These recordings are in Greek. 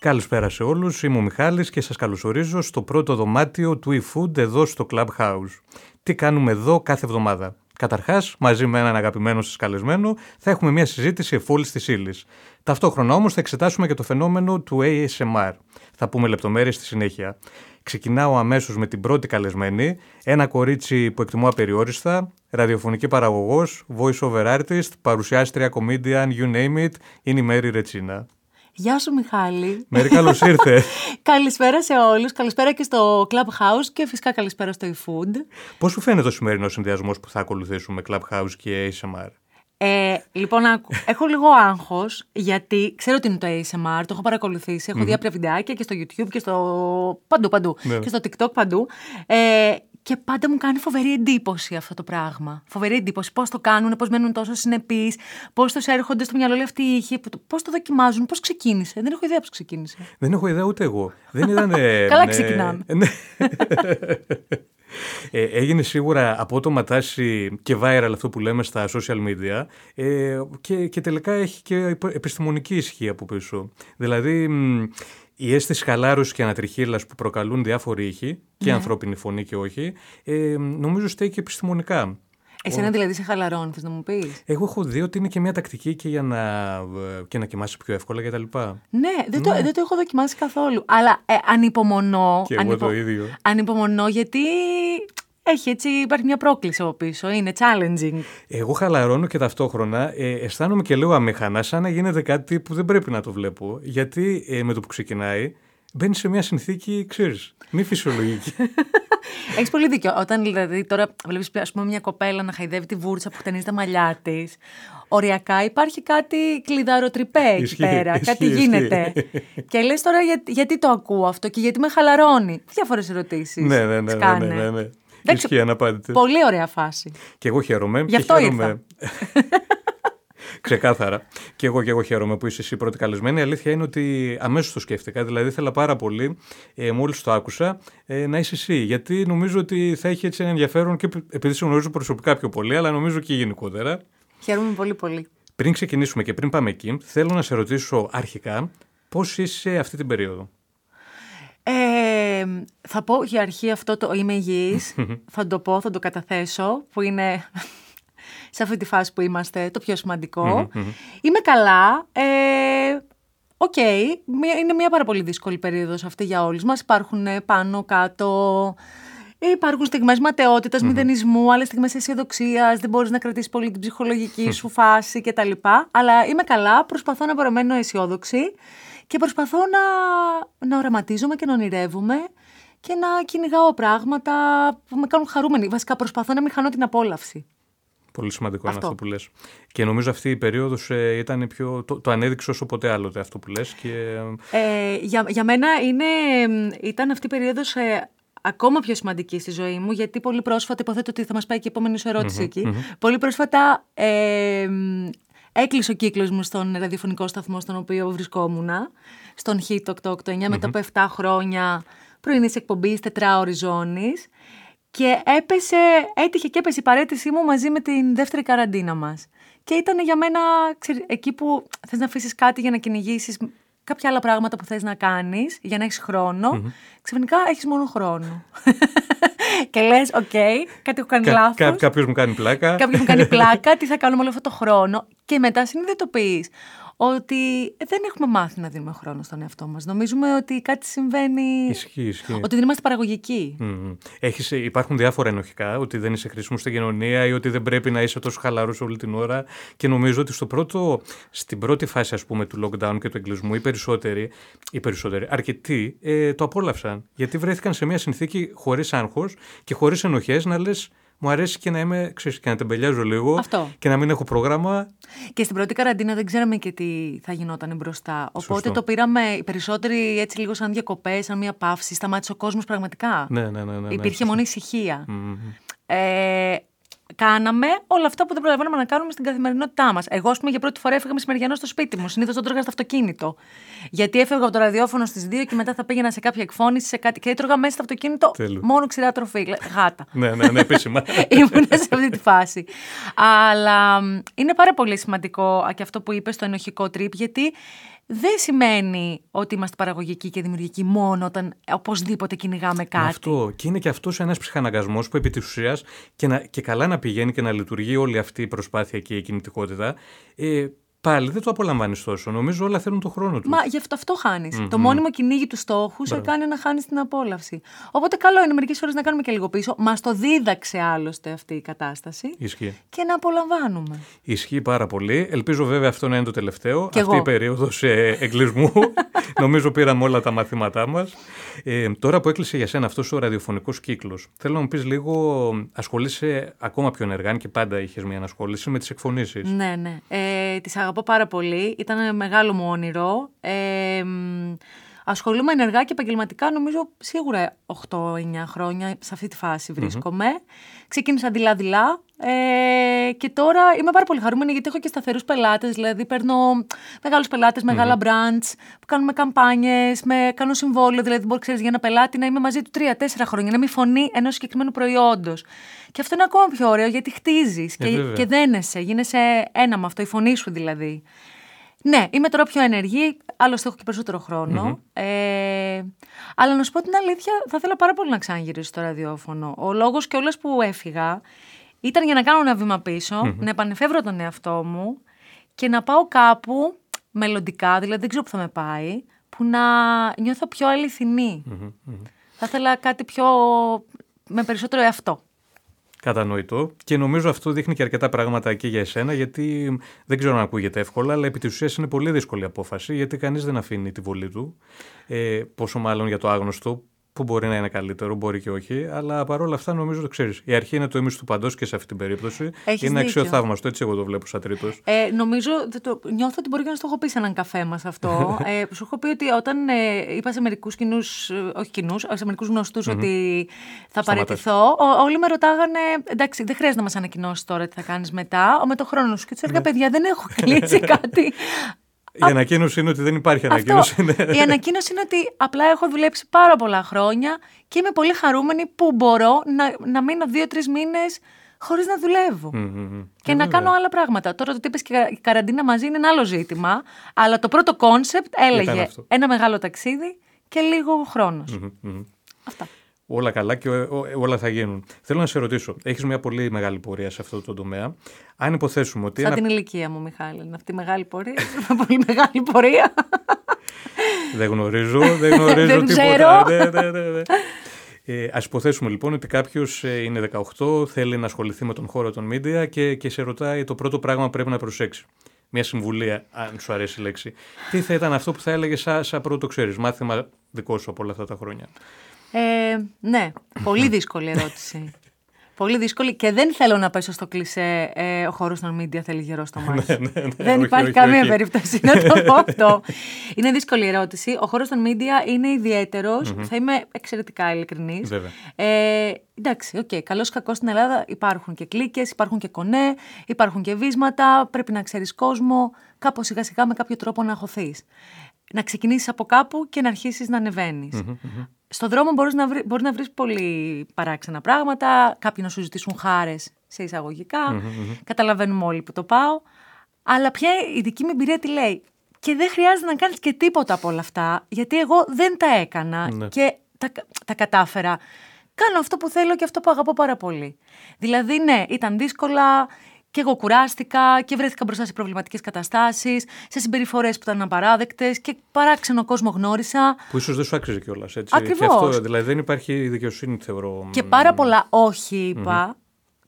Καλησπέρα σε όλους, είμαι ο Μιχάλης και σας καλωσορίζω στο πρώτο δωμάτιο του eFood εδώ στο Clubhouse. Τι κάνουμε εδώ κάθε εβδομάδα. Καταρχάς, μαζί με έναν αγαπημένο σας καλεσμένο, θα έχουμε μια συζήτηση εφόλη της ύλης. Ταυτόχρονα όμως θα εξετάσουμε και το φαινόμενο του ASMR. Θα πούμε λεπτομέρειες στη συνέχεια. Ξεκινάω αμέσως με την πρώτη καλεσμένη, ένα κορίτσι που εκτιμώ απεριόριστα, ραδιοφωνική παραγωγός, voice over artist, παρουσιάστρια, comedian, you name it, είναι η Μέρη Ρετσίνα. Γεια σου Μιχάλη. Μέρη, καλώς ήρθες. καλησπέρα σε όλους. Καλησπέρα και στο Clubhouse και φυσικά καλησπέρα στο eFood. Πώς σου φαίνεται ο σημερινός συνδυασμός που θα ακολουθήσουμε Clubhouse και ASMR. Ε, λοιπόν, έχω λίγο άγχος γιατί ξέρω ότι είναι το ASMR, το έχω παρακολουθήσει. Έχω δει άπειρα βιντεάκια και στο YouTube και στο. παντού, παντού. Ναι. Και στο TikTok παντού. Ε, και πάντα μου κάνει φοβερή εντύπωση αυτό το πράγμα. Φοβερή εντύπωση. Πώς το κάνουν, πώς μένουν τόσο συνεπείς, πώς τους έρχονται στο μυαλό όλοι αυτοί οι ήχοι, πώς το δοκιμάζουν, πώς ξεκίνησε. Δεν έχω ιδέα πώς ξεκίνησε. Δεν έχω ιδέα ούτε εγώ. Δεν ήταν. Καλά ξεκινάμε. Ναι. Ε, έγινε σίγουρα απότομα τάση και viral αυτό που λέμε στα social media ε, και, και τελικά έχει και επιστημονική ισχύ από πίσω. Δηλαδή η αίσθηση χαλάρωσης και ανατριχίλας που προκαλούν διάφοροι ήχοι και ναι. ανθρώπινη φωνή και όχι, ε, νομίζω στέκει επιστημονικά. Εσένα δηλαδή σε χαλαρώνει, θες να μου πεις; Εγώ έχω δει ότι είναι και μια τακτική και για να, ε, και να κοιμάσαι πιο εύκολα κτλ. Ναι, δεν, Το, ναι. δεν το έχω δοκιμάσει καθόλου. Αλλά ε, ανυπομονώ. Και εγώ το ίδιο. Ανυπομονώ γιατί έχει έτσι, υπάρχει μια πρόκληση από πίσω, είναι challenging. Εγώ χαλαρώνω και ταυτόχρονα ε, αισθάνομαι και λίγο αμήχανα, σαν να γίνεται κάτι που δεν πρέπει να το βλέπω. Γιατί ε, με το που ξεκινάει, μπαίνει σε μια συνθήκη, ξέρεις, μη φυσιολογική. Έχεις πολύ δίκιο. Όταν δηλαδή τώρα βλέπεις, ας πούμε, μια κοπέλα να χαϊδεύει τη βούρτσα που χτενίζει τα μαλλιά της, οριακά υπάρχει κάτι κλειδαροτρυπέ εκεί πέρα. κάτι γίνεται. και λες τώρα γιατί το ακούω αυτό και γιατί με χαλαρώνει; Διάφορες ερωτήσεις. Ναι, ναι, ναι, ναι, ναι, ναι. Ισχύει αναπάντητη. Πολύ ωραία φάση. Και εγώ χαίρομαι. Γι' αυτό ήρθα. Ξεκάθαρα. Και εγώ και εγώ χαίρομαι που είσαι εσύ πρώτη καλεσμένη. Η αλήθεια είναι ότι αμέσως το σκέφτηκα. Δηλαδή ήθελα πάρα πολύ, ε, μόλις το άκουσα, ε, να είσαι εσύ. Γιατί νομίζω ότι θα έχει έτσι ένα ενδιαφέρον και επειδή σε γνωρίζω προσωπικά πιο πολύ, αλλά νομίζω και γενικότερα. Χαίρομαι πολύ, πολύ. Πριν ξεκινήσουμε και πριν πάμε εκεί, θέλω να σε ρωτήσω αρχικά πώς είσαι αυτή την περίοδο; Ε, θα πω για αρχή αυτό το είμαι υγιής, θα το πω, θα το καταθέσω, που είναι σε αυτή τη φάση που είμαστε το πιο σημαντικό. Είμαι καλά, ε, OK, okay, είναι μια πάρα πολύ δύσκολη περίοδος αυτή για όλους μας. Υπάρχουν ε, πάνω, κάτω, Υπάρχουν στιγμές ματαιότητας, mm-hmm. μηδενισμού, άλλες στιγμές αισιοδοξίας, δεν μπορείς να κρατήσεις πολύ την ψυχολογική σου φάση κτλ. Αλλά είμαι καλά, προσπαθώ να παραμένω αισιόδοξη και προσπαθώ να, να οραματίζομαι και να ονειρεύομαι και να κυνηγάω πράγματα που με κάνουν χαρούμενη. Βασικά προσπαθώ να μην χάνω την απόλαυση. Πολύ σημαντικό αυτό. είναι αυτό που λες. Και νομίζω αυτή η περίοδος ε, ήταν πιο... Το, το ανέδειξε όσο ποτέ άλλοτε αυτό που λες. Και... Ε, για, για μένα είναι, ήταν αυτή η περίοδος ε, ακόμα πιο σημαντική στη ζωή μου, γιατί πολύ πρόσφατα, υποθέτω ότι θα μας πάει και η επόμενη σου ερωτηση εκεί, πολύ πρόσφατα ε, Έκλεισε ο κύκλος μου στον ραδιοφωνικό σταθμό στον οποίο βρισκόμουν, στον Hit 889, μετά από 7 χρόνια πρωινής εκπομπής τετράωρη ζώνη. Και έπεσε, έτυχε και έπεσε η παρέτησή μου μαζί με την δεύτερη καραντίνα μας. Και ήταν για μένα ξέρει, εκεί που θες να αφήσεις κάτι για να κυνηγήσεις κάποια άλλα πράγματα που θες να κάνεις για να έχεις χρόνο, mm-hmm. ξαφνικά έχεις μόνο χρόνο. και λες, OK, okay, κάτι έχω κάνει Κα, λάθος. Κα, κάποιος μου κάνει πλάκα. Κάποιος μου κάνει πλάκα, τι θα κάνω με όλο αυτό το χρόνο. Και μετά συνειδητοποιείς ότι δεν έχουμε μάθει να δίνουμε χρόνο στον εαυτό μας. Νομίζουμε ότι κάτι συμβαίνει. Ισχύει, ισχύει. Ότι δεν είμαστε παραγωγικοί. Mm. Έχεις, υπάρχουν διάφορα ενοχικά, ότι δεν είσαι χρήσιμος στην κοινωνία ή ότι δεν πρέπει να είσαι τόσο χαλαρός όλη την ώρα. Και νομίζω ότι στο πρώτο, στην πρώτη φάση ας πούμε, του lockdown και του εγκλισμού, οι περισσότεροι, οι περισσότεροι αρκετοί, ε, το απόλαυσαν. Γιατί βρέθηκαν σε μια συνθήκη χωρίς άγχος και χωρίς ενοχές να λες μου αρέσει και να είμαι, ξέρεις, και να τεμπελιάζω λίγο Αυτό. και να μην έχω πρόγραμμα. Και στην πρώτη καραντίνα δεν ξέραμε και τι θα γινόταν μπροστά. Οπότε το πήραμε οι περισσότεροι έτσι λίγο σαν διακοπές, σαν μια παύση. Σταμάτησε ο κόσμος πραγματικά. Ναι, ναι, ναι. ναι, ναι Υπήρχε μόνο ησυχία. Ε, κάναμε όλα αυτά που δεν προλαβαίνουμε να κάνουμε στην καθημερινότητά μας. Εγώ, ας πούμε, για πρώτη φορά έφυγα μεσημεριανό στο σπίτι μου. Συνήθως δεν τρώγα στο αυτοκίνητο. Γιατί έφευγα από το ραδιόφωνο στις 2 και μετά θα πήγαινα σε κάποια εκφώνηση, σε κάτι. Και έτρωγα μέσα στο αυτοκίνητο μόνο ξηρά τροφή. Γάτα. ναι, ναι, ναι, επίσημα. Ήμουν σε αυτή τη φάση. Αλλά είναι πάρα πολύ σημαντικό και αυτό που είπες στο ενοχικό τρίπ, γιατί δεν σημαίνει ότι είμαστε παραγωγικοί και δημιουργικοί μόνο όταν οπωσδήποτε κυνηγάμε κάτι. Αυτό. Και είναι και αυτός ένας ψυχαναγκασμός που επί της ουσίας και, και καλά να πηγαίνει και να λειτουργεί όλη αυτή η προσπάθεια και η κινητικότητα. Ε, πάλι δεν το απολαμβάνεις τόσο. Νομίζω όλα θέλουν τον χρόνο τους. Μα γι' αυτό, αυτό χάνεις. Mm-hmm. Το μόνιμο κυνήγι του στόχου σε κάνει να χάνεις την απόλαυση. Οπότε καλό είναι μερικές φορές να κάνουμε και λίγο πίσω. Μας το δίδαξε άλλωστε αυτή η κατάσταση. Ισχύει. Και να απολαμβάνουμε. Ισχύει πάρα πολύ. Ελπίζω βέβαια αυτό να είναι το τελευταίο. Και αυτή εγώ. η περίοδος ε, εγκλισμού. Νομίζω πήραμε όλα τα μαθήματά μας. Ε, τώρα που έκλεισε για σένα αυτός ο ραδιοφωνικός κύκλος, θέλω να μου πεις λίγο, ασχολείσαι ακόμα πιο ενεργά, και πάντα είχες μια ανασχόληση με τις εκφωνήσεις. Ναι, ναι. Ε, τις αγαπώ πάρα πολύ. Ήταν μεγάλο μου όνειρο. Ε, ασχολούμαι ενεργά και επαγγελματικά νομίζω σίγουρα 8-9 χρόνια σε αυτή τη φάση βρίσκομαι. Mm-hmm. Ξεκίνησα δειλά-δειλά ε, και τώρα είμαι πάρα πολύ χαρούμενη γιατί έχω και σταθερούς πελάτες, δηλαδή παίρνω μεγάλους πελάτες, μεγάλα mm-hmm. brands που κάνουμε καμπάνιες, με, κάνω συμβόλαιο, δηλαδή μπορεί ξέρεις, για ένα πελάτη να είμαι μαζί του 3-4 χρόνια, να είμαι φωνή ενός συγκεκριμένου προϊόντος. Και αυτό είναι ακόμα πιο ωραίο γιατί χτίζεις ε, και, και δένεσαι, γίνεσαι ένα με αυτό, η φωνή σου δηλαδή. Ναι, είμαι τώρα πιο ενεργή, άλλωστε έχω και περισσότερο Ε, αλλά να σου πω την αλήθεια, θα ήθελα πάρα πολύ να ξαναγυρίσω στο ραδιόφωνο. Ο λόγος και όλες που έφυγα ήταν για να κάνω ένα βήμα να επανεφεύρω τον εαυτό μου και να πάω κάπου μελλοντικά, δηλαδή δεν ξέρω που θα με πάει, που να νιώθω πιο αληθινη Θα ήθελα κάτι πιο με περισσότερο εαυτό. Κατανοητό. Και νομίζω αυτό δείχνει και αρκετά πράγματα και για εσένα, γιατί δεν ξέρω αν ακούγεται εύκολα, αλλά επί της ουσίας είναι πολύ δύσκολη απόφαση, γιατί κανείς δεν αφήνει τη βολή του. Ε, πόσο μάλλον για το άγνωστο, που μπορεί να είναι καλύτερο, μπορεί και όχι, αλλά παρόλα αυτά νομίζω το ξέρεις. Η αρχή είναι το ίμιση του παντός και σε αυτή την περίπτωση. Έχεις είναι αξιοθαύμαστο, έτσι εγώ το βλέπω σαν τρίτος. Ε, νομίζω, το, νιώθω ότι μπορεί και να το έχω πει σε έναν καφέ μας αυτό. ε, σου έχω πει ότι όταν ε, είπα σε μερικούς κοινούς, ε, όχι κοινούς, σε μερικούς γνωστούς ότι θα παραιτηθώ, όλοι με ρωτάγανε, εντάξει, δεν χρειάζεται να μας ανακοινώσεις τώρα τι θα κάνεις μετά, με το χρόνο σου. Και τους έλεγα, ναι. παιδιά, δεν έχω κλείσει κάτι. Η ανακοίνωση είναι ότι δεν υπάρχει ανακοίνωση. Αυτό. Ναι. Η ανακοίνωση είναι ότι απλά έχω δουλέψει πάρα πολλά χρόνια και είμαι πολύ χαρούμενη που μπορώ να, να μείνω δύο-τρεις μήνες χωρίς να δουλεύω. Και να κάνω άλλα πράγματα. Τώρα το τι είπες και η καραντίνα μαζί είναι ένα άλλο ζήτημα. Αλλά το πρώτο κόνσεπτ έλεγε ένα μεγάλο ταξίδι και λίγο Αυτά όλα καλά και όλα θα γίνουν. Θέλω να σε ρωτήσω, έχεις μια πολύ μεγάλη πορεία σε αυτό το τομέα. Αν υποθέσουμε ότι. Σαν την ηλικία μου, Μιχάλη, είναι αυτή η μεγάλη πορεία. Μια πολύ μεγάλη πορεία. δεν γνωρίζω, δεν γνωρίζω τίποτα. Ναι, ναι, ναι, ναι. Ε, ας υποθέσουμε λοιπόν ότι κάποιος ε, είναι 18, θέλει να ασχοληθεί με τον χώρο των media και, και σε ρωτάει το πρώτο πράγμα που πρέπει να προσέξει. Μια συμβουλία, αν σου αρέσει η λέξη. Τι θα ήταν αυτό που θα έλεγε σαν, σαν πρώτο ξέρεις, μάθημα δικό σου από όλα αυτά τα χρόνια. Ε, ναι, πολύ δύσκολη ερώτηση. Πολύ δύσκολη και δεν θέλω να πέσω στο κλισέ ε, ο χώρος των media θέλει γερό στο μάτι. Ναι, ναι, ναι, δεν υπάρχει καμία περίπτωση να το πω αυτό. είναι δύσκολη ερώτηση. Ο χώρος των media είναι Θα είμαι εξαιρετικά ειλικρινής. Ε, εντάξει, OK. Okay. Καλώς ή κακώς στην Ελλάδα υπάρχουν και κλίκες, υπάρχουν και κονέ, υπάρχουν και βίσματα. Πρέπει να ξέρεις κόσμο. Κάπως σιγά σιγά με κάποιο τρόπο να χωθεί. Να ξεκινήσεις από κάπου και να αρχίσεις να ανεβαίνεις. Στον δρόμο μπορείς να, βρει, μπορεί να βρεις πολύ παράξενα πράγματα, κάποιοι να σου ζητήσουν χάρες σε εισαγωγικά, καταλαβαίνουμε όλοι που το πάω. Αλλά πια η δική μου εμπειρία τι λέει. Και δεν χρειάζεται να κάνεις και τίποτα από όλα αυτά, γιατί εγώ δεν τα έκανα ναι. και τα, τα κατάφερα. Κάνω αυτό που θέλω και αυτό που αγαπώ πάρα πολύ. Δηλαδή, ναι, ήταν δύσκολα, και εγώ κουράστηκα και βρέθηκα μπροστά σε προβληματικές καταστάσεις, σε συμπεριφορές που ήταν απαράδεκτες και παράξενο κόσμο γνώρισα. Που ίσως δεν σου άξιζε κιόλας. Ακριβώς. Δηλαδή δεν υπάρχει δικαιοσύνη, θεωρώ. Και πάρα πολλά όχι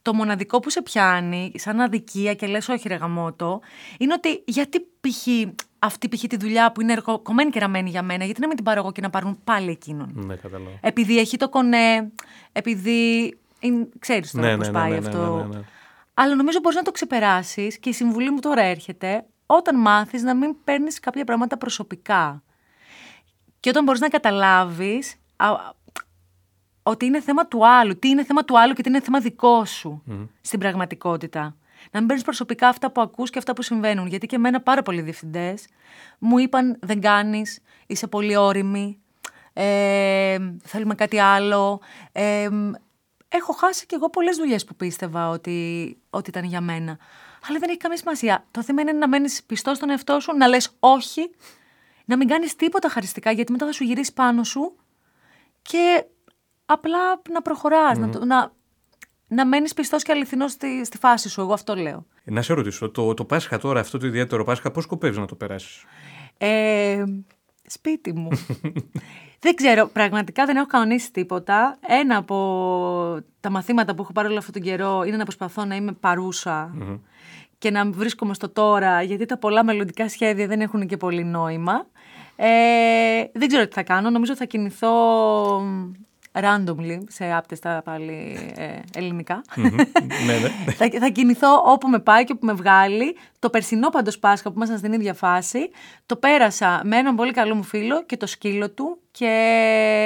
Το μοναδικό που σε πιάνει, σαν αδικία και λες όχι ρε γαμότο, είναι ότι γιατί π.χ. αυτή π.χ. τη δουλειά που είναι κομμένη και ραμμένη για μένα, γιατί να μην την πάρω εγώ και να πάρουν πάλι εκείνον. Ναι, καταλάβω. Επειδή έχει το κονέ, επειδή. Ξέρεις τώρα ναι, πώς ναι, ναι, πάει ναι, αυτό. Αλλά νομίζω μπορείς να το ξεπεράσεις και η συμβουλή μου τώρα έρχεται όταν μάθεις να μην παίρνεις κάποια πράγματα προσωπικά. Και όταν μπορείς να καταλάβεις ότι είναι θέμα του άλλου, τι είναι θέμα του άλλου και τι είναι θέμα δικό σου στην πραγματικότητα. Να μην παίρνεις προσωπικά αυτά που ακούς και αυτά που συμβαίνουν. Γιατί και εμένα πάρα πολλοί διευθυντές μου είπαν δεν κάνεις, είσαι πολύ όρημη, ε, θέλουμε κάτι άλλο. Ε, έχω χάσει κι εγώ πολλές δουλειές που πίστευα ότι, ότι ήταν για μένα. Αλλά δεν έχει καμία σημασία. Το θέμα είναι να μένεις πιστός στον εαυτό σου, να λες όχι να μην κάνεις τίποτα χαριστικά, γιατί μετά θα σου γυρίσει πάνω σου και απλά να προχωρα να, να, να μένεις πιστός και αληθινός στη, στη φάση σου. Εγώ αυτό λέω. Να σε ρωτήσω, το, το Πάσχα τώρα, αυτό το ιδιαίτερο Πάσχα, πώς σκοπεύεις να το περάσεις; Ε, σπίτι μου. δεν ξέρω, πραγματικά δεν έχω κανονίσει τίποτα. Ένα από τα μαθήματα που έχω πάρει όλο αυτόν τον καιρό είναι να προσπαθώ να είμαι και να βρίσκομαι στο τώρα, γιατί τα πολλά μελλοντικά σχέδια δεν έχουν και πολύ νόημα. Ε, δεν ξέρω τι θα κάνω. Νομίζω θα κινηθώ randomly, σε άπτεστα πάλι ε, ελληνικα ναι, ναι. θα, θα κινηθώ όπου με πάει και όπου με βγάλει. Το περσινό πάντως Πάσχα που ήμασταν στην ίδια φάση, το πέρασα με έναν πολύ καλό μου φίλο και το σκύλο του και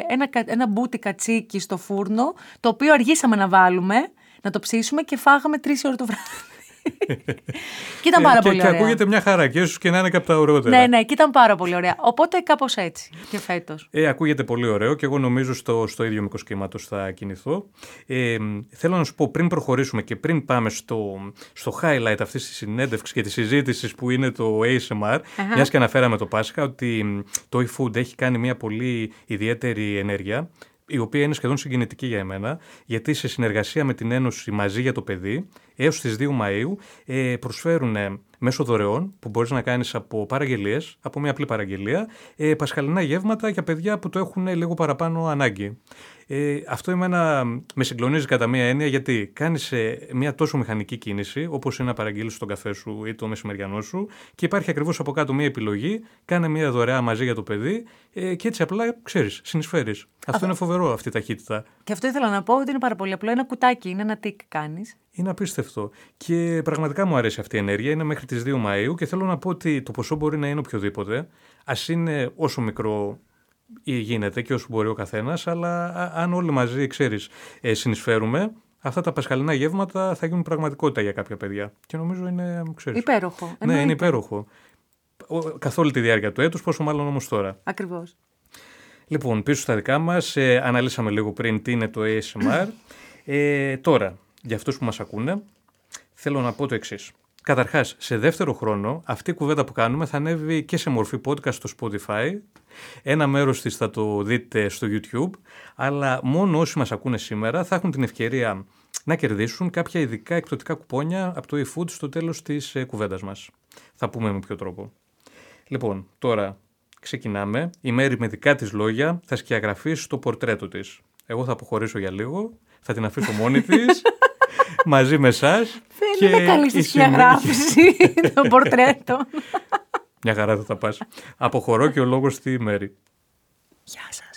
ένα, ένα μπούτι κατσίκι στο φούρνο, το οποίο αργήσαμε να βάλουμε, να το ψήσουμε και φάγαμε τρεις ώρες το βράδυ και ήταν πάρα ε, πολύ και, ωραία. Και ακούγεται μια χαρά και ίσως και να είναι και από τα ωραιότερα. Ναι, ναι, και ήταν πάρα πολύ ωραία. Οπότε κάπως έτσι και φέτος. Ε, ακούγεται πολύ ωραίο και εγώ νομίζω στο, στο ίδιο μικρό κύματο θα κινηθώ. Ε, θέλω να σου πω πριν προχωρήσουμε και πριν πάμε στο, στο highlight αυτής της συνέντευξης και της συζήτησης που είναι το ASMR, uh-huh. μιας και αναφέραμε το Πάσχα, ότι το eFood έχει κάνει μια πολύ ιδιαίτερη ενέργεια η οποία είναι σχεδόν συγκινητική για εμένα, γιατί σε συνεργασία με την Ένωση Μαζί για το Παιδί, έως τις 2 Μαΐου ε, προσφέρουν μέσω δωρεών που μπορείς να κάνεις από παραγγελίες, από μια απλή παραγγελία, ε, πασχαλινά γεύματα για παιδιά που το έχουν λίγο παραπάνω ανάγκη. Ε, αυτό εμένα με συγκλονίζει κατά μία έννοια γιατί κάνεις ε, μια τόσο μηχανική κίνηση, όπως είναι να παραγγείλεις τον καφέ σου ή το μεσημεριανό σου, και υπάρχει ακριβώς από κάτω μία επιλογή, κάνε μία δωρεά μαζί για το παιδί ε, και έτσι απλά ξέρεις, συνεισφέρεις. Αυτό, αυτό είναι φοβερό αυτή η ταχύτητα. Και αυτό ήθελα να πω ότι είναι πάρα πολύ απλό. Ένα κουτάκι, είναι ένα τικ κάνεις. Είναι απίστευτο. Και πραγματικά μου αρέσει αυτή η ενέργεια. Είναι μέχρι τις 2 Μαου και θέλω να πω ότι το ποσό μπορεί να είναι οποιοδήποτε. Α είναι όσο μικρό γίνεται και όσο μπορεί ο καθένας, αλλά αν όλοι μαζί, ξέρεις, ε, συνεισφέρουμε, αυτά τα πασχαλινά γεύματα θα γίνουν πραγματικότητα για κάποια παιδιά. Και νομίζω είναι. Ξέρεις, υπέροχο. Ναι, είναι υπέροχο. Καθ' όλη τη διάρκεια του έτους, πόσο μάλλον όμως τώρα. Ακριβώς. Λοιπόν, πίσω στα δικά μας, ε, αναλύσαμε λίγο πριν τι είναι το ASMR. Ε, τώρα, για αυτούς που μας ακούνε, θέλω να πω το εξής. Καταρχάς, σε δεύτερο χρόνο, αυτή η κουβέντα που κάνουμε θα ανέβει και σε μορφή podcast στο Spotify. Ένα μέρος της θα το δείτε στο YouTube. Αλλά μόνο όσοι μας ακούνε σήμερα θα έχουν την ευκαιρία να κερδίσουν κάποια ειδικά εκπτωτικά κουπόνια από το eFood στο τέλος της ε, κουβέντας μας. Θα πούμε με ποιο τρόπο. Λοιπόν, τώρα ξεκινάμε. Η Μέρη με δικά της λόγια θα σκιαγραφίσει το πορτρέτο της. Εγώ θα αποχωρήσω για λίγο, θα την αφήσω μόνη της. μαζί με εσάς. Δεν είναι καλή στη σκιαγράφηση των πορτρέτων. Μια χαρά θα τα πας. Αποχωρώ και ο λόγος στη Μέρη. Γεια σας.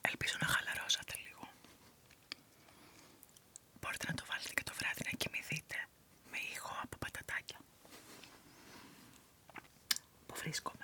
Ελπίζω να χαλαρώσατε λίγο. Μπορείτε να το βάλετε και το βράδυ να κοιμηθείτε με ήχο από πατατάκια που βρίσκομαι.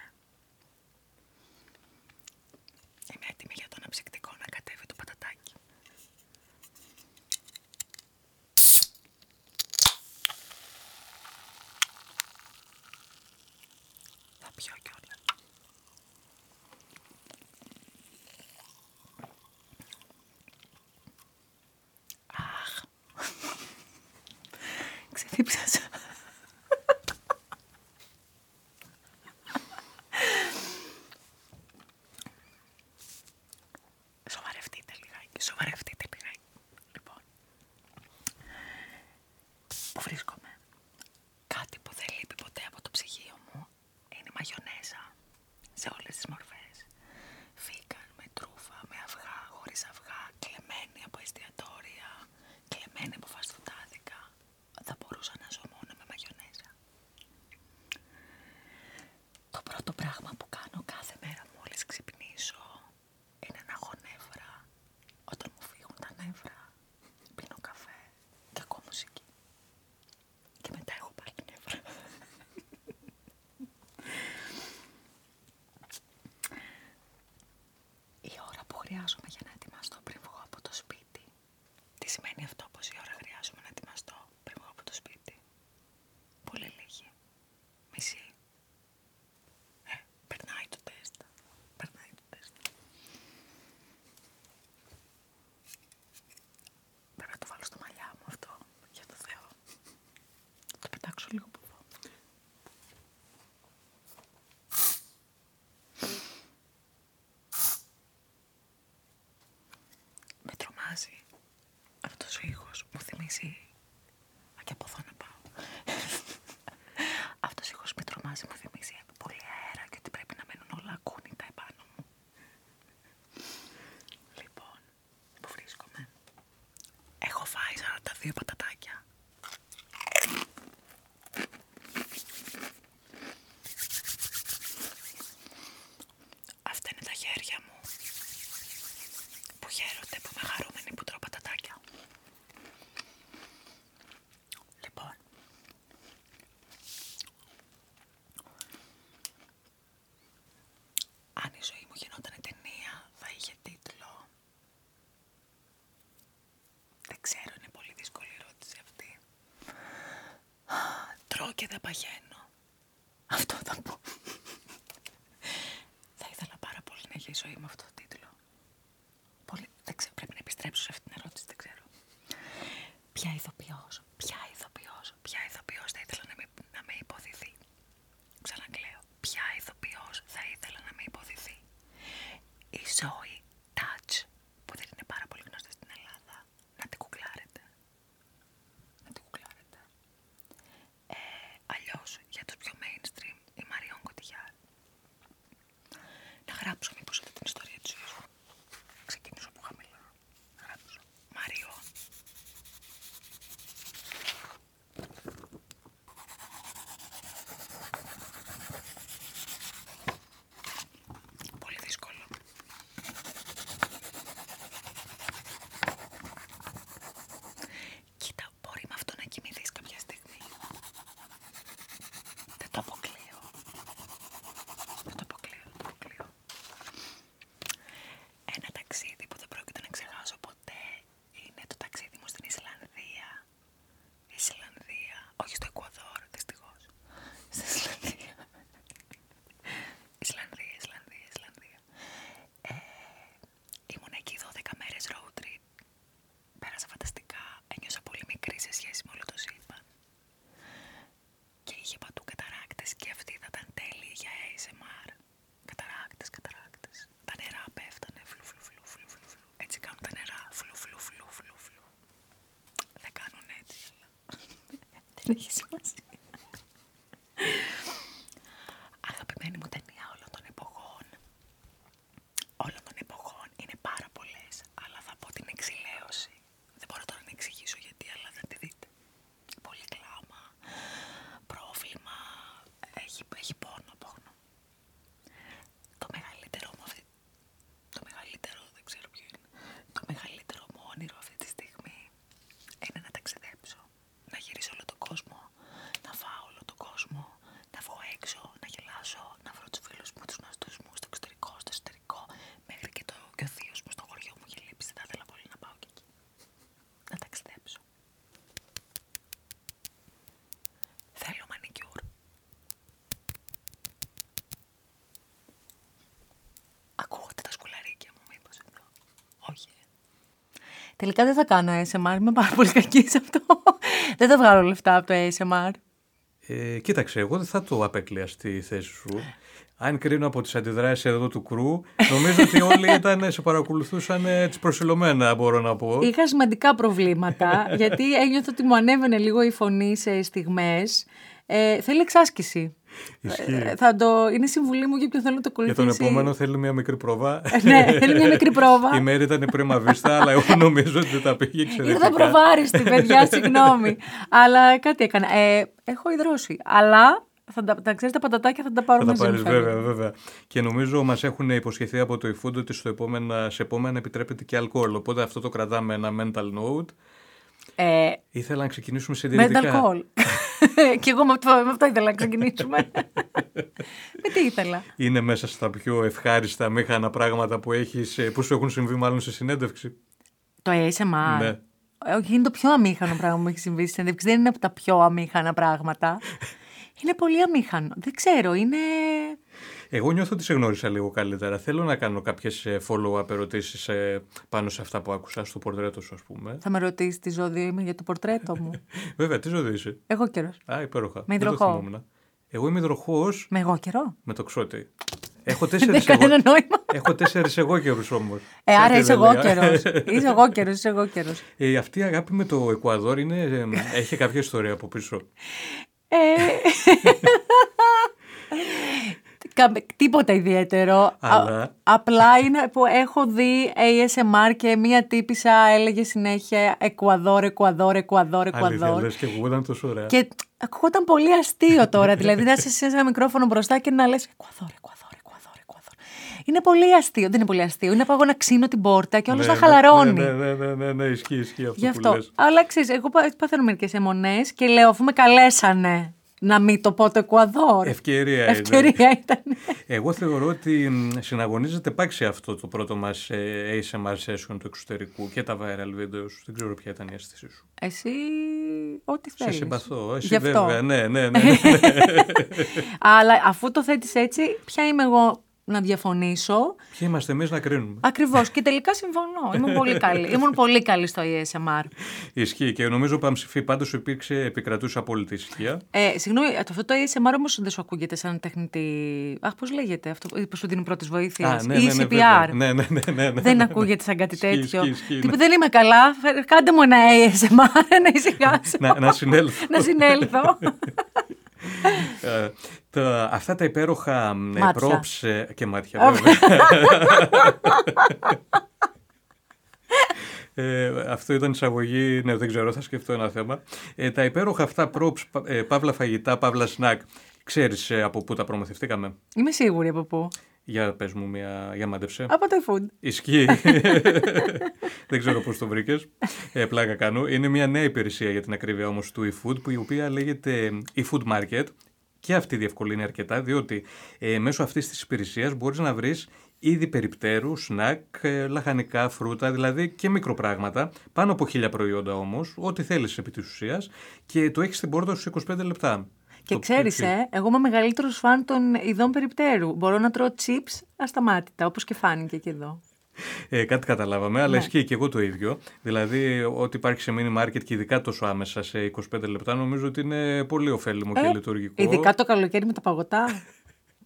πράγμα που κάνω κάθε μέρα μόλις ξυπνήσω είναι να έχω νεύρα. Όταν μου φύγουν τα νεύρα, πίνω καφέ και ακούω μουσική. Και μετά έχω πάλι νεύρα. Η ώρα που χρειάζομαι για sí. και δεν παγαίνω. Αυτό θα πω. θα ήθελα πάρα πολύ να έχει ζωή με αυτό Τελικά δεν θα κάνω ASMR, είμαι πάρα πολύ κακή σε αυτό. δεν θα βγάλω λεφτά από το ASMR. Ε, κοίταξε, εγώ δεν θα το απέκλεια στη θέση σου. Αν κρίνω από τις αντιδράσεις εδώ του κρού, νομίζω ότι όλοι ήταν, σε παρακολουθούσαν έτσι προσιλωμένα, μπορώ να πω. Είχα σημαντικά προβλήματα, γιατί ένιωθα ότι μου ανέβαινε λίγο η φωνή σε στιγμές. Ε, θέλει εξάσκηση. Ε, θα το... Είναι συμβουλή μου για ποιον θέλω να το ακολουθήσει. Για τον επόμενο θέλει μια μικρή πρόβα. Ε, ναι, θέλει μια μικρή πρόβα. η μέρη ήταν πρίμα βίστα, αλλά εγώ νομίζω ότι δεν τα πήγε εξαιρετικά. Ήρθα προβάριστη, παιδιά, συγγνώμη. αλλά κάτι έκανα. Ε, έχω υδρώσει. Αλλά θα τα, τα ξέρεις τα πατατάκια θα τα πάρω θα μαζί. Θα βέβαια, βέβαια. Και νομίζω μας έχουν υποσχεθεί από το eFood ότι στο επόμενα, σε επόμενα επιτρέπεται και αλκοόλ. Οπότε αυτό το κρατάμε ένα mental note. Ε, Ήθελα να ξεκινήσουμε συντηρητικά. Mental call. και εγώ με αυτό, με αυτό ήθελα να ξεκινήσουμε. με τι ήθελα; Είναι μέσα στα πιο ευχάριστα μήχανα πράγματα που, έχεις, ε, που σου έχουν συμβεί μάλλον σε συνέντευξη. Το ASMR. Ναι. Όχι, είναι το πιο αμήχανο πράγμα που έχει συμβεί στη συνέντευξη. Δεν είναι από τα πιο αμήχανα πράγματα. Είναι πολύ αμήχανο. Δεν ξέρω, είναι. Εγώ νιώθω ότι σε γνώρισα λίγο καλύτερα. Θέλω να κάνω κάποιες follow-up ερωτήσεις ε, πάνω σε αυτά που άκουσα στο πορτρέτο σου, ας πούμε. Θα με ρωτήσεις τι ζώδιο είμαι για το πορτρέτο μου. Βέβαια, τι ζώδιο είσαι; Εγώ καιρός. Α, υπέροχα. Με υδροχό. Εγώ είμαι υδροχό. Με εγώ καιρό; Με το ξότι. Έχω τέσσερις εγώ... νόημα. Έχω τέσσερις εγώ καιρούς όμως. Ε, άρα είσαι εγώ καιρός. είσαι εγώ καιρός, είσαι εγώ καιρός. Ε, αυτή η αγάπη με το Εκουαδόρ είναι, ε, έχει κάποια ιστορία από πίσω. Ε... Τίποτα ιδιαίτερο. Αλλά... απλά είναι που έχω δει ASMR και μία τύπησα έλεγε συνέχεια Εκουαδόρ, Εκουαδόρ, Εκουαδόρ, Εκουαδόρ. Αλήθεια, και ακούγονταν τόσο ωραία. Και ακούγονταν πολύ αστείο τώρα. δηλαδή να είσαι σε ένα μικρόφωνο μπροστά και να λες Εκουαδόρ, Εκουαδόρ. Είναι πολύ αστείο. Δεν είναι πολύ αστείο. Είναι από να ξύνω την πόρτα και όλος ναι, να ναι, χαλαρώνει. Ναι, ναι, ναι, ναι, ναι, ισχύει, ισχύει αυτό. Γι' αυτό. Που λες. Αλλά ξέρεις, εγώ παθαίνω μερικές αιμονές και λέω, αφού με καλέσανε να μην το πω το Εκουαδόρ. Ευκαιρία, Ευκαιρία ήταν. Εγώ θεωρώ ότι συναγωνίζεται πάξι αυτό το πρώτο μας ε, ASMR session του εξωτερικού και τα viral videos. Δεν ξέρω ποια ήταν η αίσθησή σου. Εσύ, ό,τι θέλεις. Σε συμπαθώ. Εσύ βέβαια, ναι, ναι, ναι. ναι. Αλλά αφού το θέτεις έτσι, ποια είμαι εγώ να διαφωνήσω. Ποιοι είμαστε εμείς να κρίνουμε; Ακριβώς. και τελικά συμφωνώ. Ήμουν πολύ καλή. Ήμουν πολύ καλή στο ESMR. Ισχύει και νομίζω Παμψηφί πάντως υπήρξε, επικρατούσε απόλυτη ισχύα. Ε, συγγνώμη, αυτό το ESMR όμως δεν σου ακούγεται σαν τεχνητή. Αχ, πώς λέγεται αυτό; Που σου δίνει πρώτη βοήθεια. Ναι, ναι, ναι, CPR. Ναι, ναι, ναι, ναι, ναι, Δεν ακούγεται σαν κάτι τέτοιο. Τύπου δεν είμαι καλά. Κάντε μου ένα ASMR να ησυχάσω. να συνέλθω. να συνέλθω. Ε, αυτά τα υπέροχα props ε, και μάτια ε, αυτό ήταν εισαγωγή, ναι δεν ξέρω, θα σκεφτώ ένα θέμα. τα υπέροχα αυτά props, παύλα φαγητά, παύλα σνακ, ξέρεις από πού τα προμηθευτήκαμε; Είμαι σίγουρη από πού. Για πες μου μια, για μάντεψε. Από το eFood. Ισχύει. Δεν ξέρω πώς το βρήκες. Ε, πλάκα κάνω. Είναι μια νέα υπηρεσία για την ακρίβεια όμως του eFood, που η οποία λέγεται eFood Market. Και αυτή διευκολύνει αρκετά, διότι ε, μέσω αυτής της υπηρεσίας μπορείς να βρεις είδη περιπτέρου, σνακ, ε, λαχανικά, φρούτα, δηλαδή και μικροπράγματα, πάνω από χίλια προϊόντα όμως, ό,τι θέλεις επί της ουσίας, και το έχεις στην πόρτα σου σε 25 λεπτά. Και ξέρεις, ε, εγώ είμαι μεγαλύτερος φαν των ειδών περιπτέρου. Μπορώ να τρώω chips ασταμάτητα, όπως και φάνηκε και εδώ. Ε, κάτι καταλάβαμε, αλλά ναι. ισχύει και εγώ το ίδιο. Δηλαδή, ό,τι υπάρχει σε mini market και ειδικά τόσο άμεσα σε 25 λεπτά, νομίζω ότι είναι πολύ ωφέλιμο ε, και λειτουργικό. Ειδικά το καλοκαίρι με τα παγωτά.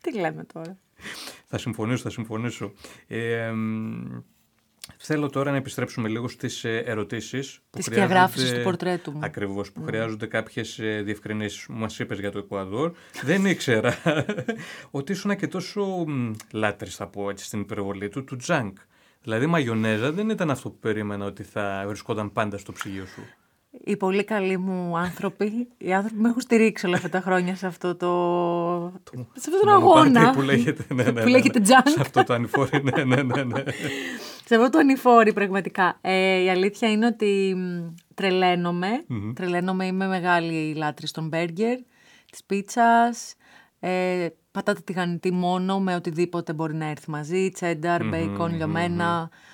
Τι λέμε τώρα. θα συμφωνήσω, θα συμφωνήσω. Ε, Θέλω τώρα να επιστρέψουμε λίγο στις ε, ερωτήσεις. Τη διαγράφηση του πορτρέτου μου. Ακριβώς, που mm. χρειάζονται κάποιες ε, διευκρινήσεις. Μου μας είπες για το Εκουαδόρ. Δεν ήξερα ότι ήσουν και τόσο λάτρης, θα πω έτσι, στην υπερβολή του, του τζάνκ. Δηλαδή, μαγιονέζα δεν ήταν αυτό που περίμενα ότι θα βρισκόταν πάντα στο ψυγείο σου. Οι πολύ καλοί μου άνθρωποι, οι άνθρωποι που με έχουν στηρίξει όλα αυτά τα χρόνια σε αυτό το. σε αυτόν τον αγώνα. Που λέγεται, ναι, ναι, που λέγεται ναι, junk. Σε αυτό το ανηφόρι, ναι, ναι, ναι. ναι. σε αυτό το ανηφόρι, πραγματικά. Ε, η αλήθεια είναι ότι τρελαίνομαι. Mm-hmm. Τρελαίνομαι, είμαι μεγάλη λάτρη των μπέργκερ, της πίτσας. Ε, πατάτε τηγανιτή μόνο με οτιδήποτε μπορεί να έρθει μαζί. Τσένταρ, mm-hmm, μπέικον, λιωμένα. Mm-hmm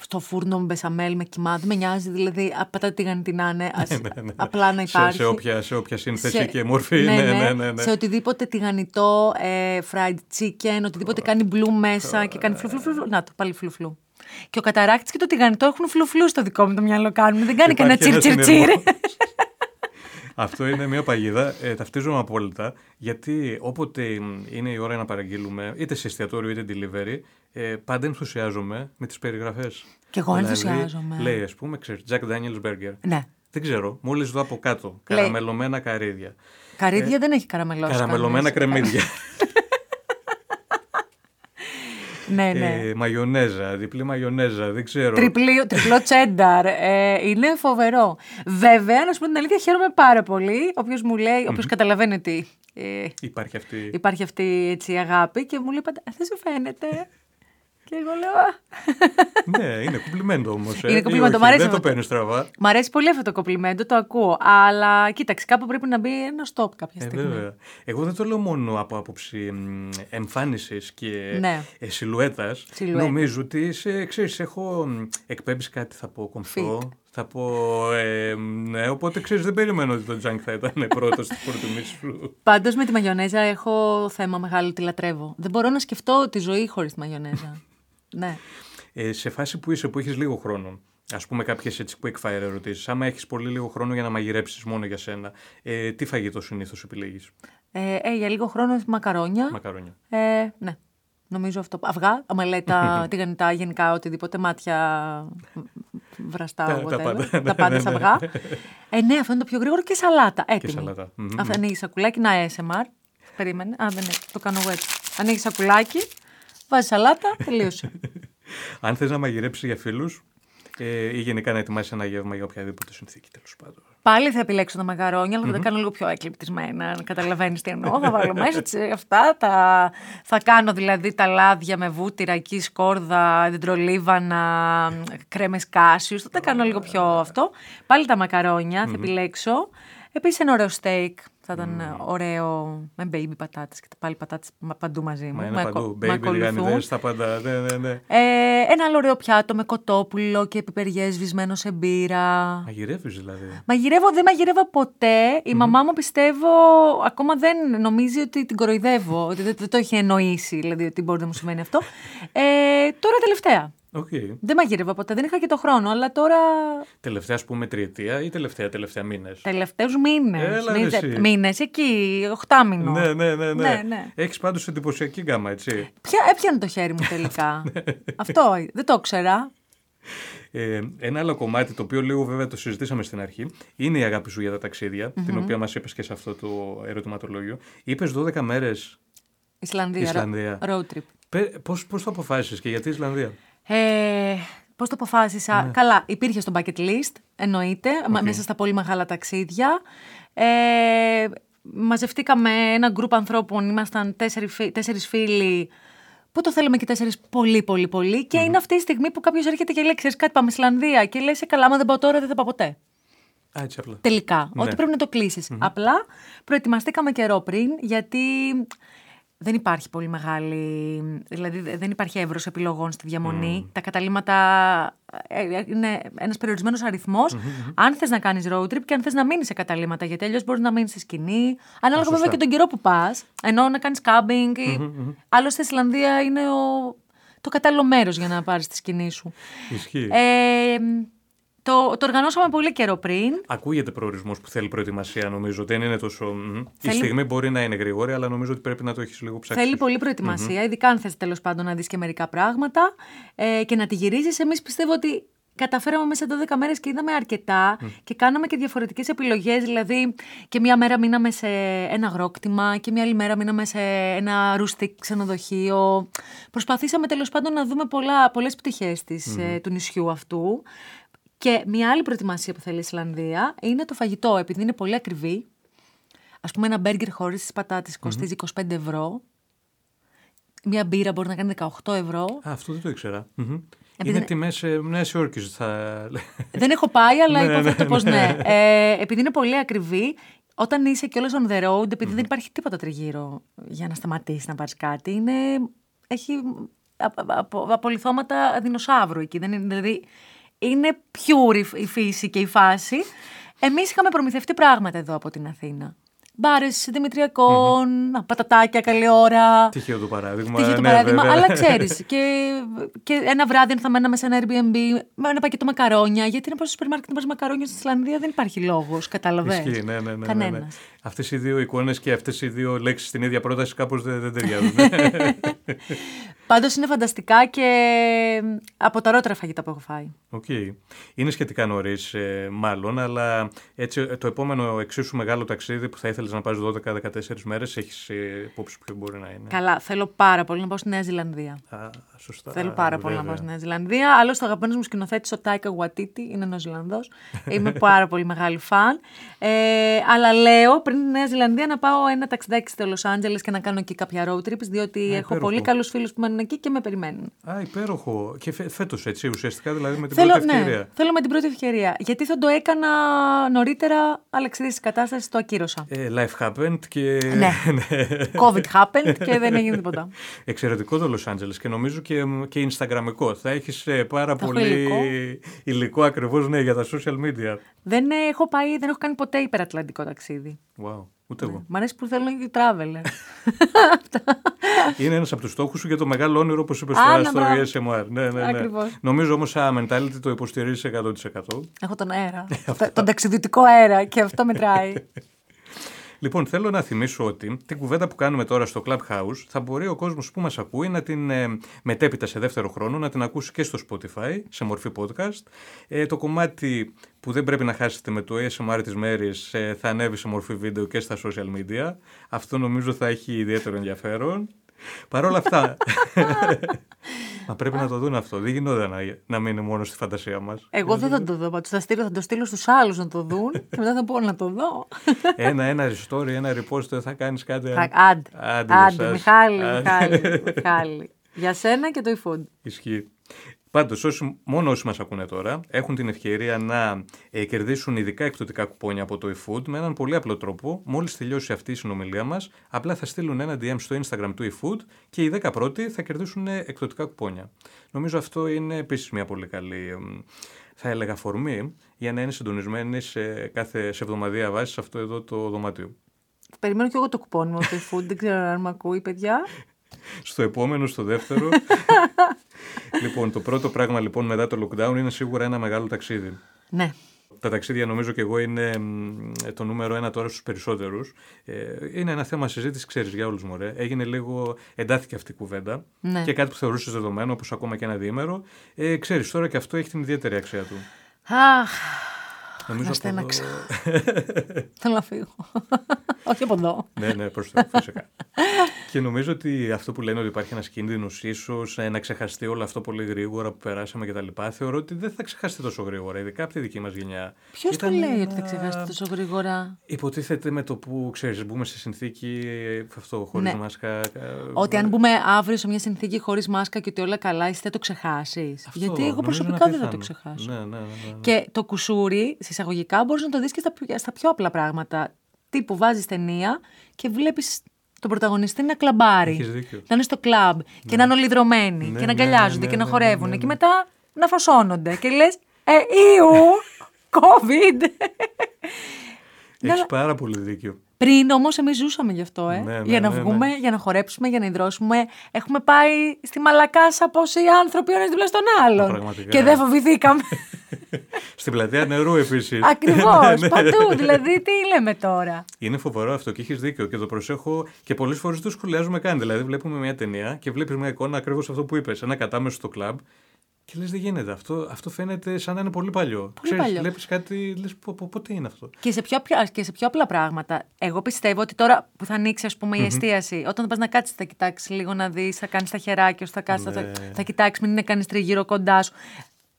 στο φούρνο με μπεσαμέλ, με κοιμά, δεν με νοιάζει, δηλαδή πατάτε τηγανιτή να είναι, ναι, ναι, ναι. απλά να υπάρχει. Σε, σε, όποια, σε όποια σύνθεση σε, και μορφή, ναι, ναι, ναι, ναι, Σε οτιδήποτε τηγανιτό, ε, fried chicken, οτιδήποτε κάνει μπλου μέσα και κάνει φλου, φλου, φλου, Να το, πάλι φλου, φλου. Και ο καταράκτη και το τηγανιτό έχουν φλουφλού στο δικό μου το μυαλό κάνουν. Δεν κάνει κανένα Υπάρχει τσιρ ένας τσιρ τσιρ. συνειρμός. Αυτό είναι μια παγίδα. Ε, ταυτίζομαι απόλυτα. Γιατί όποτε μ, είναι η ώρα να παραγγείλουμε, είτε σε εστιατόριο είτε delivery, ε, πάντα ενθουσιάζομαι με τις περιγραφές. Κι εγώ ενθουσιάζομαι. Λέει, ας πούμε, ξέρεις, Jack Daniels Burger. Ναι. Δεν ξέρω, μόλις δω από κάτω. Λέει. Καραμελωμένα καρύδια. Καρύδια δεν έχει καραμελώσει. Καραμελωμένα κανείς. κρεμμύδια. Ναι, ναι. ε, μαγιονέζα, διπλή μαγιονέζα, δεν ξέρω. Τριπλή, τριπλό τσένταρ. Ε, είναι φοβερό. Βέβαια, να σου πω την αλήθεια, χαίρομαι πάρα πολύ. Όποιος μου λέει, όποιος καταλαβαίνει ότι ε, Υπάρχει αυτή. υπάρχει αυτή έτσι, η αγάπη και μου λέει πάντα, «Ε, δεν σου φαίνεται. Και εγώ λέω, «Α». ναι, είναι κουμπλιμέντο όμως. Ε. Είναι Ή κουμπλιμέντο, όχι, μ' αρέσει Δεν το αυτό. παίρνεις στραβά. Μ' αρέσει πολύ αυτό το κομπλιμέντο, το ακούω. Αλλά κοίταξε, κάπου πρέπει να μπει ένα stop κάποια Ε, στιγμή. βέβαια. Εγώ δεν το λέω μόνο από άποψη εμφάνισης και Ναι. ε, σιλουέτας. Σιλουέτα. Νομίζω ότι σε, ξέρεις, έχω μ, εκπέμπεις κάτι, θα πω κομφό. Fit. Θα πω. Ε, ναι, οπότε ξέρεις, δεν περιμένω ότι το Τζάνκ θα ήταν πρώτος στην προτιμήση σου. Πάντως με τη μαγιονέζα έχω θέμα μεγάλο, τη λατρεύω. Δεν μπορώ να σκεφτώ τη ζωή χωρίς τη μαγιονέζα. Ναι. Ε, σε φάση που είσαι, που έχεις λίγο χρόνο. Α πούμε, κάποιες έτσι quick fire ερωτήσεις. Άμα έχεις πολύ λίγο χρόνο για να μαγειρέψεις μόνο για σένα, ε, τι φαγητό συνήθως επιλέγεις, Ε, ε, για λίγο χρόνο μακαρόνια. Μακαρόνια. Ε, ναι. Νομίζω αυτό. Αυγά, αμαλέτα, τηγανιτά, γενικά οτιδήποτε, μάτια βραστά, Τα- τα whatever. πάντα, τα ναι, πάντα ναι, σε ναι. αυγά. Ε, ναι, αυτό είναι το πιο γρήγορο και σαλάτα. Έτοιμη. σαλάτα. Μμμ. Αυτό ανοίγει σακουλάκι, να ASMR. Περίμενε. Α, δεν είναι. Το κάνω εγώ έτσι. Ανοίγει σακουλάκι, βάζει σαλάτα, τελείωσε. Αν θες να μαγειρέψεις για φίλους ε, ή γενικά να ετοιμάσεις ένα γεύμα για οποιαδήποτε συνθήκη τέλος πάντων. Πάλι θα επιλέξω τα μαγαρόνια, αλλά θα τα κάνω λίγο πιο εκλειπτισμένα. Καταλαβαίνεις τι εννοώ. θα βάλω μέσα τσι, αυτά. Τα... Θα κάνω δηλαδή τα λάδια με βούτυρα, εκεί σκόρδα, δεντρολίβανα, κρέμες κάσιους. Θα τα κάνω λίγο πιο αυτό. Πάλι τα μακαρόνια θα επιλέξω. Επίσης ένα ωραίο steak. Θα ήταν ωραίο με baby πατάτες και πάλι πατάτες παντού μαζί μου. Μα Με είναι ακο- παντού. με Baby, ακολουθούν. λιγανιδές, τα πάντα. Ναι, ναι, ναι. Ε, ένα άλλο ωραίο πιάτο με κοτόπουλο και πιπεριές σβησμένο σε μπύρα. Μαγειρεύεις δηλαδή. Μαγειρεύω, δεν μαγειρεύω ποτέ. Η μαμά μου πιστεύω ακόμα δεν νομίζει ότι την κοροϊδεύω, ότι δεν, δεν το έχει εννοήσει, δηλαδή ότι μπορεί να μου σημαίνει αυτό. Ε, τώρα τελευταία. Οκ. Δεν μαγειρεύω ποτέ, δεν είχα και το χρόνο, αλλά τώρα Τελευταία, ας πούμε, τριετία ή τελευταία, τελευταία μήνες; τελευταίους μήνες. Έλα, ρε, εσύ. Μήνες εκεί, οχτάμινο. Ναι, ναι, ναι. ναι. Ναι, ναι. Έχεις πάντως εντυπωσιακή γκάμα, έτσι. Ποια έπιανε το χέρι μου τελικά. Ναι. Αυτό δεν το ήξερα. Ε, ένα άλλο κομμάτι, το οποίο λίγο βέβαια το συζητήσαμε στην αρχή, είναι η αγάπη σου για τα ταξίδια την οποία μας είπες και σε αυτό το ερωτηματολόγιο. Είπες 12 μέρες. Ισλανδία. Ισλανδία. Road trip. Πώς το αποφάσισες και γιατί Ισλανδία; Ε, Πώς το αποφάσισα; Ναι. Καλά, υπήρχε στο bucket list, εννοείται, μα- μέσα στα πολύ μεγάλα ταξίδια. Ε, μαζευτήκαμε ένα γκρουπ ανθρώπων, ήμασταν τέσσερι, φι- τέσσερις φίλοι, που το θέλαμε και τέσσερις πολύ πολύ πολύ και είναι αυτή η στιγμή που κάποιος έρχεται και λέει, ξέρεις κάτι, πάμε Ισλανδία και λες, «Ε, καλά, άμα δεν πάω τώρα δεν θα πάω ποτέ. Α, έτσι απλά. Τελικά, Ναι. ότι πρέπει να το κλεισεις Απλά προετοιμαστήκαμε καιρό πριν, γιατί δεν υπάρχει πολύ μεγάλη. Δηλαδή, δε- δεν υπάρχει εύρος επιλογών στη διαμονή. Τα καταλήμματα ε, ε, είναι ένας περιορισμένος αριθμός. Αν θες να κάνεις road trip και αν θες να μείνεις σε καταλήμματα, γιατί αλλιώς μπορείς να μείνεις στη σκηνή. Ανάλογα βέβαια σωστά. και τον καιρό που πας. Ενώ να κάνεις κάμπινγκ. ή- Άλλωστε, η Ισλανδία είναι ο, το κατάλληλο μέρος για να πάρεις τη σκηνή σου. Ισχύει. Ε, το, το οργανώσαμε πολύ καιρό πριν. Ακούγεται προορισμός που θέλει προετοιμασία, νομίζω. Δεν είναι τόσο. μμ. Η Θέλει- στιγμή μπορεί να είναι γρήγορη, αλλά νομίζω ότι πρέπει να το έχεις λίγο ψάξει. Θέλει πολύ προετοιμασία, ειδικά αν θες τέλος πάντων να δεις και μερικά πράγματα ε, και να τη γυρίσεις. Εμείς πιστεύω ότι καταφέραμε μέσα σε 12 μέρες και είδαμε αρκετά και κάναμε και διαφορετικές επιλογές. Δηλαδή και μία μέρα μείναμε σε ένα αγρόκτημα και μία άλλη μέρα μείναμε σε ένα ρουστικ ξενοδοχείο. Προσπαθήσαμε τέλος πάντων να δούμε πολλά, πολλές πτυχές της, ε, του νησιού αυτού. Και μία άλλη προετοιμασία που θέλει η Ισλανδία είναι το φαγητό, επειδή είναι πολύ ακριβή. Α πούμε, ένα μπέργκερ χωρίς τις πατάτες κοστίζει 25 ευρώ. Μία μπύρα μπορεί να κάνει 18 ευρώ. Α, αυτό δεν το ήξερα. Μμμ. Επειδή Είναι είναι- τιμές Νέα Υόρκη, θα. Δεν έχω πάει, αλλά Ναι, υποθέτω ναι, πως ναι. ναι. Ε, επειδή είναι πολύ ακριβή, όταν είσαι κιόλας on the road, επειδή δεν υπάρχει τίποτα τριγύρω για να σταματήσεις να πάρει κάτι, είναι, έχει απ- απ- απολυθώματα δεινοσαύρου εκεί. Δεν είναι, δηλαδή, είναι pure η φ- η φύση και η φάση. Εμείς είχαμε προμηθευτεί πράγματα εδώ από την Αθήνα. μπάρες δημητριακών, mm-hmm. πατατάκια, καλή ώρα. Τυχαίο το παράδειγμα. Τυχαίο το ναι, παράδειγμα. βέβαια. Αλλά ξέρεις, και, και ένα βράδυ αν θα μέναμε σε ένα Airbnb με ένα πακέτο μακαρόνια. Γιατί να πάω στο σούπερ μάρκετ να πάρει μακαρόνια στη Ισλανδία δεν υπάρχει λόγος. Κατάλαβε. Ισχύει, ναι, ναι, ναι, ναι, Κανένας. ναι. Αυτές οι δύο εικόνες και αυτές οι δύο λέξεις στην ίδια πρόταση κάπως δεν, δεν ταιριάζουν. Πάντως είναι φανταστικά και από τα ωραιότερα φαγητά που έχω φάει. Οκ. Είναι σχετικά νωρίς, ε, μάλλον, αλλά έτσι, ε, το επόμενο εξίσου μεγάλο ταξίδι που θα ήθελες να πας 12-14 μέρες, έχεις ε, υπόψη ποιο μπορεί να είναι; Καλά, θέλω πάρα πολύ να πάω στη Νέα Ζηλανδία. Α, σωστά. Θέλω πάρα πολύ να βέβαια. πάω στη Νέα Ζηλανδία. Άλλωστε, ο αγαπημένος μου σκηνοθέτης, ο Τάικα Γουαϊτίτι, είναι Νεοζηλανδός. Είμαι πάρα πολύ μεγάλη φαν. Ε, αλλά λέω πριν τη Νέα Ζηλανδία να πάω ένα ταξιδάκι στο Λος Άντζελες και να κάνω εκεί κάποια road trips, διότι έχω υπέροχο. πολύ καλούς φίλους που μένουν εκεί και με περιμένουν. Α, υπέροχο. Και φε, φέτος έτσι, ουσιαστικά δηλαδή με την Θέλω, πρώτη ναι, ευκαιρία. θέλω με την πρώτη ευκαιρία. Γιατί θα το έκανα νωρίτερα, αλλά εξαιτία τη κατάσταση το ακύρωσα. Ε, life happened και. Ναι. COVID happened και δεν έγινε τίποτα. Εξαιρετικό το Los Angeles και νομίζω και, και Instagramικό. Θα έχεις πάρα έχω πολύ υλικό. υλικό ακριβώς ναι, για τα social media. δεν ε, έχω πάει, δεν έχω κάνει ποτέ υπερατλαντικό ταξίδι. Wow, ούτε εγώ. Μ' αρέσει που θέλω να γίνει traveler. Είναι ένας από τους στόχους σου για το μεγάλο όνειρο, όπως είπες Α, τώρα ναι, στο μπράβο. ASMR. Ναι, ναι, ναι. Ακριβώς. Νομίζω όμως σαν mentality το υποστηρίζεις 100%. Έχω τον αέρα. Το- τον ταξιδιωτικό αέρα και αυτό μετράει. Λοιπόν, θέλω να θυμίσω ότι την κουβέντα που κάνουμε τώρα στο Clubhouse θα μπορεί ο κόσμος που μας ακούει να την ε, μετέπειτα σε δεύτερο χρόνο να την ακούσει και στο Spotify σε μορφή podcast. Ε, το κομμάτι που δεν πρέπει να χάσετε με το ASMR της μέρης ε, θα ανέβει σε μορφή βίντεο και στα social media. Αυτό νομίζω θα έχει ιδιαίτερο ενδιαφέρον. Παρ' όλα αυτά. Μα πρέπει να το δουν αυτό. Δεν γινόταν να, να μείνει μόνος στη φαντασία μας. Εγώ δεν θα το δω. πάντως. Θα, στείλω, θα το στείλω στους άλλους να το δουν και μετά θα πω να το δω. ένα, ένα story, ένα repost, δεν θα κάνεις κάτι. Θα- αν- Άντε. Άντε, Άντε, σας. Μιχάλη, Άντε. Μιχάλη, Μιχάλη. Για σένα και το eFood. Ισχύει. Πάντως, όσοι, μόνο όσοι μας ακούνε τώρα έχουν την ευκαιρία να ε, κερδίσουν ειδικά εκπτωτικά κουπόνια από το eFood με έναν πολύ απλό τρόπο. Μόλις τελειώσει αυτή η συνομιλία μας, απλά θα στείλουν ένα DM στο Instagram του eFood και οι 10 πρώτοι θα κερδίσουν εκπτωτικά κουπόνια. Νομίζω αυτό είναι επίσης μια πολύ καλή, εμ, θα έλεγα, αφορμή για να είναι συντονισμένοι σε κάθε σε εβδομαδία βάση σε αυτό εδώ το δωμάτιο. Περιμένω και εγώ το κουπόνι μου από το eFood. Δεν ξέρω αν με ακούει, παιδιά. Στο επόμενο, στο δεύτερο. λοιπόν, το πρώτο πράγμα λοιπόν μετά το lockdown είναι σίγουρα ένα μεγάλο ταξίδι. Ναι. Τα ταξίδια νομίζω και εγώ είναι μ, το νούμερο ένα τώρα στους περισσότερους. Ε, είναι ένα θέμα συζήτησης, ξέρεις, για όλους μωρέ. Έγινε λίγο, εντάθηκε αυτή η κουβέντα Ναι. και κάτι που θεωρούσες δεδομένο, όπως ακόμα και ένα διήμερο. Ε, ξέρεις, τώρα και αυτό έχει την ιδιαίτερη αξία του. Αχ, Νομίζω να από εδώ- στέναξα. θέλω να φύγω. Όχι από εδώ. ναι, ναι, προς το φυσικά. και νομίζω ότι αυτό που λένε ότι υπάρχει ένας κίνδυνος ίσως να ξεχαστεί όλο αυτό πολύ γρήγορα που περάσαμε κτλ. Θεωρώ ότι δεν θα ξεχαστεί τόσο γρήγορα, ειδικά από τη δική μας γενιά. Ποιος το Ήταν λέει ένα- ότι θα ξεχάσετε τόσο γρήγορα; Υποτίθεται με το που ξέρεις, μπούμε σε συνθήκη ε, αυτό χωρίς Ναι. μάσκα. ε, Ότι αν μπούμε αύριο σε μια συνθήκη χωρίς μάσκα και ότι όλα καλά, εσύ θα το ξεχάσεις. αυτό Γιατί εγώ νομίζω προσωπικά είναι δεν θα το απίθανο. ξεχάσω. Ναι, ναι, ναι, ναι, ναι. Και το κουσούρι, συσσαγωγικά, μπορείς να το δεις και στα, πιο- στα πιο απλά πράγματα. Τύπου βάζεις ταινία και βλέπεις τον πρωταγωνιστή να κλαμπάρει. Έχεις δίκιο. Να είναι στο κλαμπ και να είναι όλοι δρομένοι Ναι, και να ναι, αγκαλιάζονται ναι, και ναι, να ναι, χορεύουν. ναι, ναι. Και μετά να φασώνονται. και λες, Ε, Ιου, COVID. Έχεις πάρα πολύ δίκιο. Πριν όμως εμείς ζούσαμε γι' αυτό, ε. Ναι, ναι, για να ναι, ναι. βγούμε, για να χορέψουμε, για να υδρώσουμε. Έχουμε πάει στη Μαλακάσα πόσοι άνθρωποι ο ένα δίπλα στον άλλον. Πραγματικά. Και δεν φοβηθήκαμε. Στην πλατεία νερού επίσης. Ακριβώς, παντού. Δηλαδή, τι λέμε τώρα; Είναι φοβερό αυτό και έχεις δίκιο και το προσέχω και πολλές φορές το σχολιάζουμε καν. Δηλαδή, βλέπουμε μια ταινία και βλέπεις μια εικόνα ακριβώς αυτό που είπες. Ένα κατάμεσο στο κλαμπ και λες: Δεν γίνεται. Αυτό, αυτό φαίνεται σαν να είναι πολύ παλιό. Πολύ παλιό. Βλέπεις κάτι, λες: Πότε είναι αυτό; Και σε, πιο, πιο- και σε πιο απλά πράγματα. Εγώ πιστεύω ότι τώρα που θα ανοίξει, ας πούμε, η εστίαση, όταν πας να κάτσεις, θα κοιτάξεις λίγο να δεις, θα κάνεις τα χεράκια σου, θα, κάτσεις, θα, Ναι. θα κοιτάξεις, μην είναι κανείς τριγύρω κοντά σου.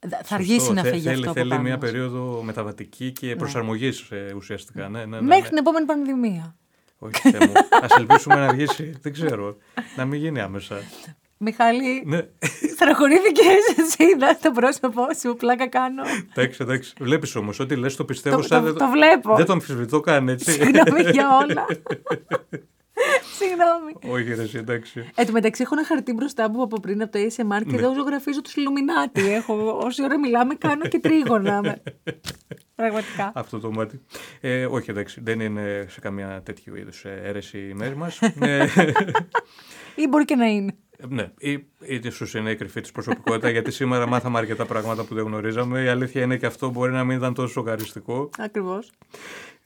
Θα θα αργήσει Σωστό. να Θε- φύγει θέλει, αυτό από Θέλει πάνω μια μας. περίοδο μεταβατική και προσαρμογής ουσιαστικά. Ναι, ναι, ναι, ναι. Μέχρι την επόμενη πανδημία. Όχι, Θεέ μου. Α ελπίσουμε να αργήσει. Δεν ξέρω. Να μην γίνει άμεσα. Μιχάλη, Ναι. Στεναχωρήθηκε, σε είδα το πρόσωπό σου, πλάκα κάνω. Εντάξει, εντάξει. Βλέπεις όμως ότι λες το πιστεύω Το- σαν. το- δεν το βλέπω. Δεν το αμφισβητώ καν, έτσι. Συγγνώμη για όλα. Συγγνώμη. Όχι, ρε, εσύ, εντάξει. Εν τω μεταξύ, έχω ένα χαρτί μπροστά μου από πριν από το ASMR και εδώ ζωγραφίζω τους Ιλουμινάτι. Έχω, όση ώρα μιλάμε, κάνω και τρίγωνα. με- Πραγματικά. Αυτό το μάτι. Ε, όχι, εντάξει, δεν είναι σε καμία τέτοιου είδους αίρεση η μέρη μας. ε, Ή μπορεί και να είναι. Ναι, ή, είτε σου είναι η κρυφή της προσωπικότητα, γιατί σήμερα μάθαμε αρκετά πράγματα που δεν γνωρίζαμε. Η αλήθεια είναι και αυτό μπορεί να μην ήταν τόσο σοκαριστικό. Ακριβώς.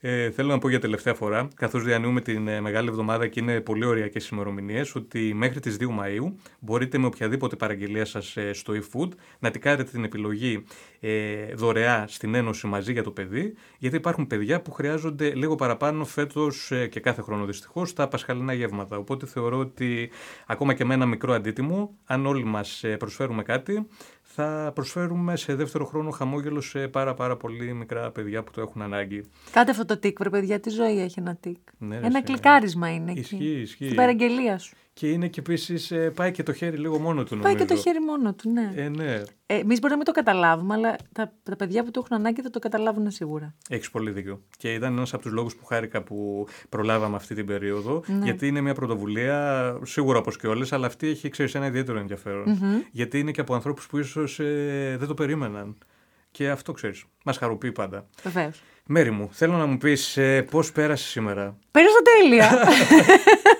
Ε, θέλω να πω για τελευταία φορά, καθώς διανύουμε την ε, Μεγάλη Εβδομάδα και είναι πολύ ωριακέ ημερομηνίες, ότι μέχρι τις 2 Μαου μπορείτε με οποιαδήποτε παραγγελία σας στο eFood να τικάρετε την επιλογή ε, δωρεά στην Ένωση μαζί για το παιδί, γιατί υπάρχουν παιδιά που χρειάζονται λίγο παραπάνω φέτος και κάθε χρόνο δυστυχώς τα πασχαλινά γεύματα. Οπότε θεωρώ ότι ακόμα και με ένα μικρό αντίτιμο, αν όλοι μας προσφέρουμε κάτι, θα προσφέρουμε σε δεύτερο χρόνο χαμόγελο σε πάρα πάρα πολύ μικρά παιδιά που το έχουν ανάγκη. Κάντε αυτό το τικ, βρε παιδιά, τι ζωή έχει ένα τικ. Ναι, ρε, ένα σε- κλικάρισμα είναι. εκεί. Ισχύει, ισχύει. Στην παραγγελία σου. Και είναι και επίσης πάει και το χέρι λίγο μόνο του Πάει νομίζω. και το χέρι μόνο του, ναι. Ε, ναι. Ε, Εμείς μπορεί να μην το καταλάβουμε, αλλά τα, τα παιδιά που το έχουν ανάγκη θα το καταλάβουν σίγουρα. Έχεις πολύ δίκιο. Και ήταν ένας από τους λόγους που χάρηκα που προλάβαμε αυτή την περίοδο. Ναι. Γιατί είναι μια πρωτοβουλία, σίγουρα όπως και όλες, αλλά αυτή έχει ξέρεις ένα ιδιαίτερο ενδιαφέρον. Γιατί είναι και από ανθρώπους που ίσως δεν το περίμεναν. Και αυτό ξέρεις. Μας χαροποιεί πάντα. Βεβαίως. Μέρη μου, θέλω να μου πεις ε, πώς πέρασε σήμερα; Πέρασα τέλεια.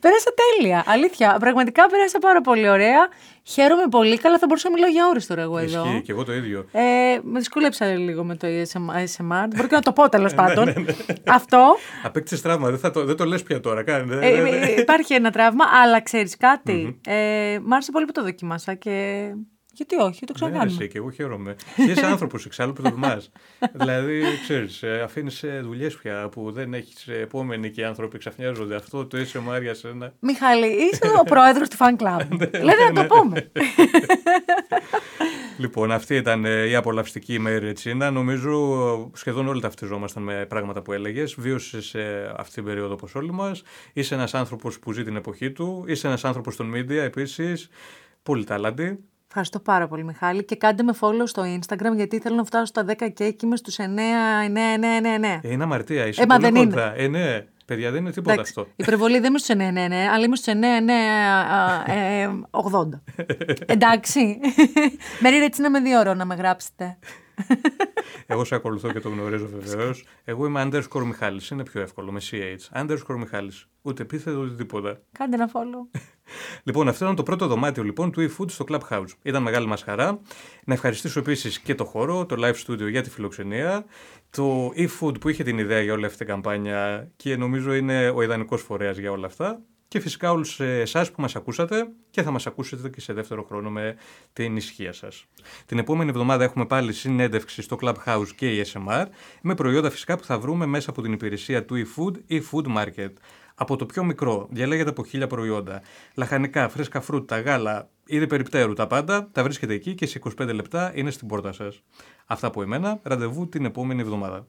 πέρασα τέλεια. Αλήθεια. Πραγματικά πέρασα πάρα πολύ ωραία. Χαίρομαι πολύ. Καλά, θα μπορούσα να μιλάω για ώρες τώρα εγώ εδώ. Ισχύει και εγώ το ίδιο. Ε, με δυσκόλεψα λίγο με το ASMR. Μπορεί και να το πω Ναι, τέλο πάντων. Αυτό. Απέκτησες τραύμα, δεν, θα το, δεν το λες πια τώρα. Κάνε. Ε, ε, υπάρχει ένα τραύμα, αλλά ξέρεις κάτι. Ε, μ' άρεσε πολύ που το δοκίμασα και. Γιατί όχι, το Ναι, ρε, ξανακάνουμε. εσύ, και εγώ χαίρομαι. Και είσαι άνθρωπος εξάλλου που το τολμά. δηλαδή, ξέρεις, αφήνεις δουλειές πια που δεν έχεις επόμενοι και οι άνθρωποι ξαφνιάζονται. Αυτό το είσαι Μάριας σένα. Μιχάλη, είσαι ο πρόεδρος του fan club. Ναι, Λένε να το πούμε. Λοιπόν, αυτή ήταν ε, η απολαυστική ημέρα Ρετσίνα. Νομίζω ε, σχεδόν όλοι ταυτιζόμασταν με πράγματα που έλεγες. Βίωσες αυτή την περίοδο όπως όλοι μας. Είσαι ένας άνθρωπος που ζει την εποχή του. Είσαι ένας άνθρωπος των media επίσης. Πολύ τάλαντη. Ευχαριστώ πάρα πολύ, Μιχάλη. Και κάντε με follow στο Instagram, γιατί θέλω να φτάσω στα 10 και εκεί είμαι στους 9, 9, 9, 9, 9. Ε, είναι αμαρτία. Είσαι Ε, μα πολύ δεν κοντά. Ε, ναι. Παιδιά, δεν είναι τίποτα Εντάξει, αυτό. Η υπερβολή δεν είμαι στους 9, 9, 9, αλλά είμαι στους 9, 9, ε, 80. Εντάξει. Μέρη Ρετσίνα με δύο ώρο να με γράψετε. Εγώ σε ακολουθώ και το γνωρίζω βεβαίως. Εγώ είμαι underscore Μιχάλης. Είναι πιο εύκολο με CH. Underscore Μιχάλης. Ούτε επίθετο ούτε τίποτα. Κάντε ένα follow. Λοιπόν, αυτό ήταν το πρώτο δωμάτιο λοιπόν του eFood στο Clubhouse. Ήταν μεγάλη μας χαρά. Να ευχαριστήσω επίσης και το χώρο, το live studio για τη φιλοξενία, το eFood που είχε την ιδέα για όλη αυτή την καμπάνια και νομίζω είναι ο ιδανικός φορέας για όλα αυτά. Και φυσικά όλους εσάς που μας ακούσατε και θα μας ακούσετε και σε δεύτερο χρόνο με την ισχύα σας. Την επόμενη εβδομάδα έχουμε πάλι συνέντευξη στο Clubhouse και η SMR με προϊόντα φυσικά που θα βρούμε μέσα από την υπηρεσία του eFood ή Food Market. Από το πιο μικρό, διαλέγεται από χίλια προϊόντα. Λαχανικά, φρέσκα φρούτα, γάλα, είδη περιπτέρου, τα πάντα τα βρίσκετε εκεί και σε 25 λεπτά είναι στην πόρτα σας. Αυτά από εμένα. Ραντεβού την επόμενη εβδομάδα.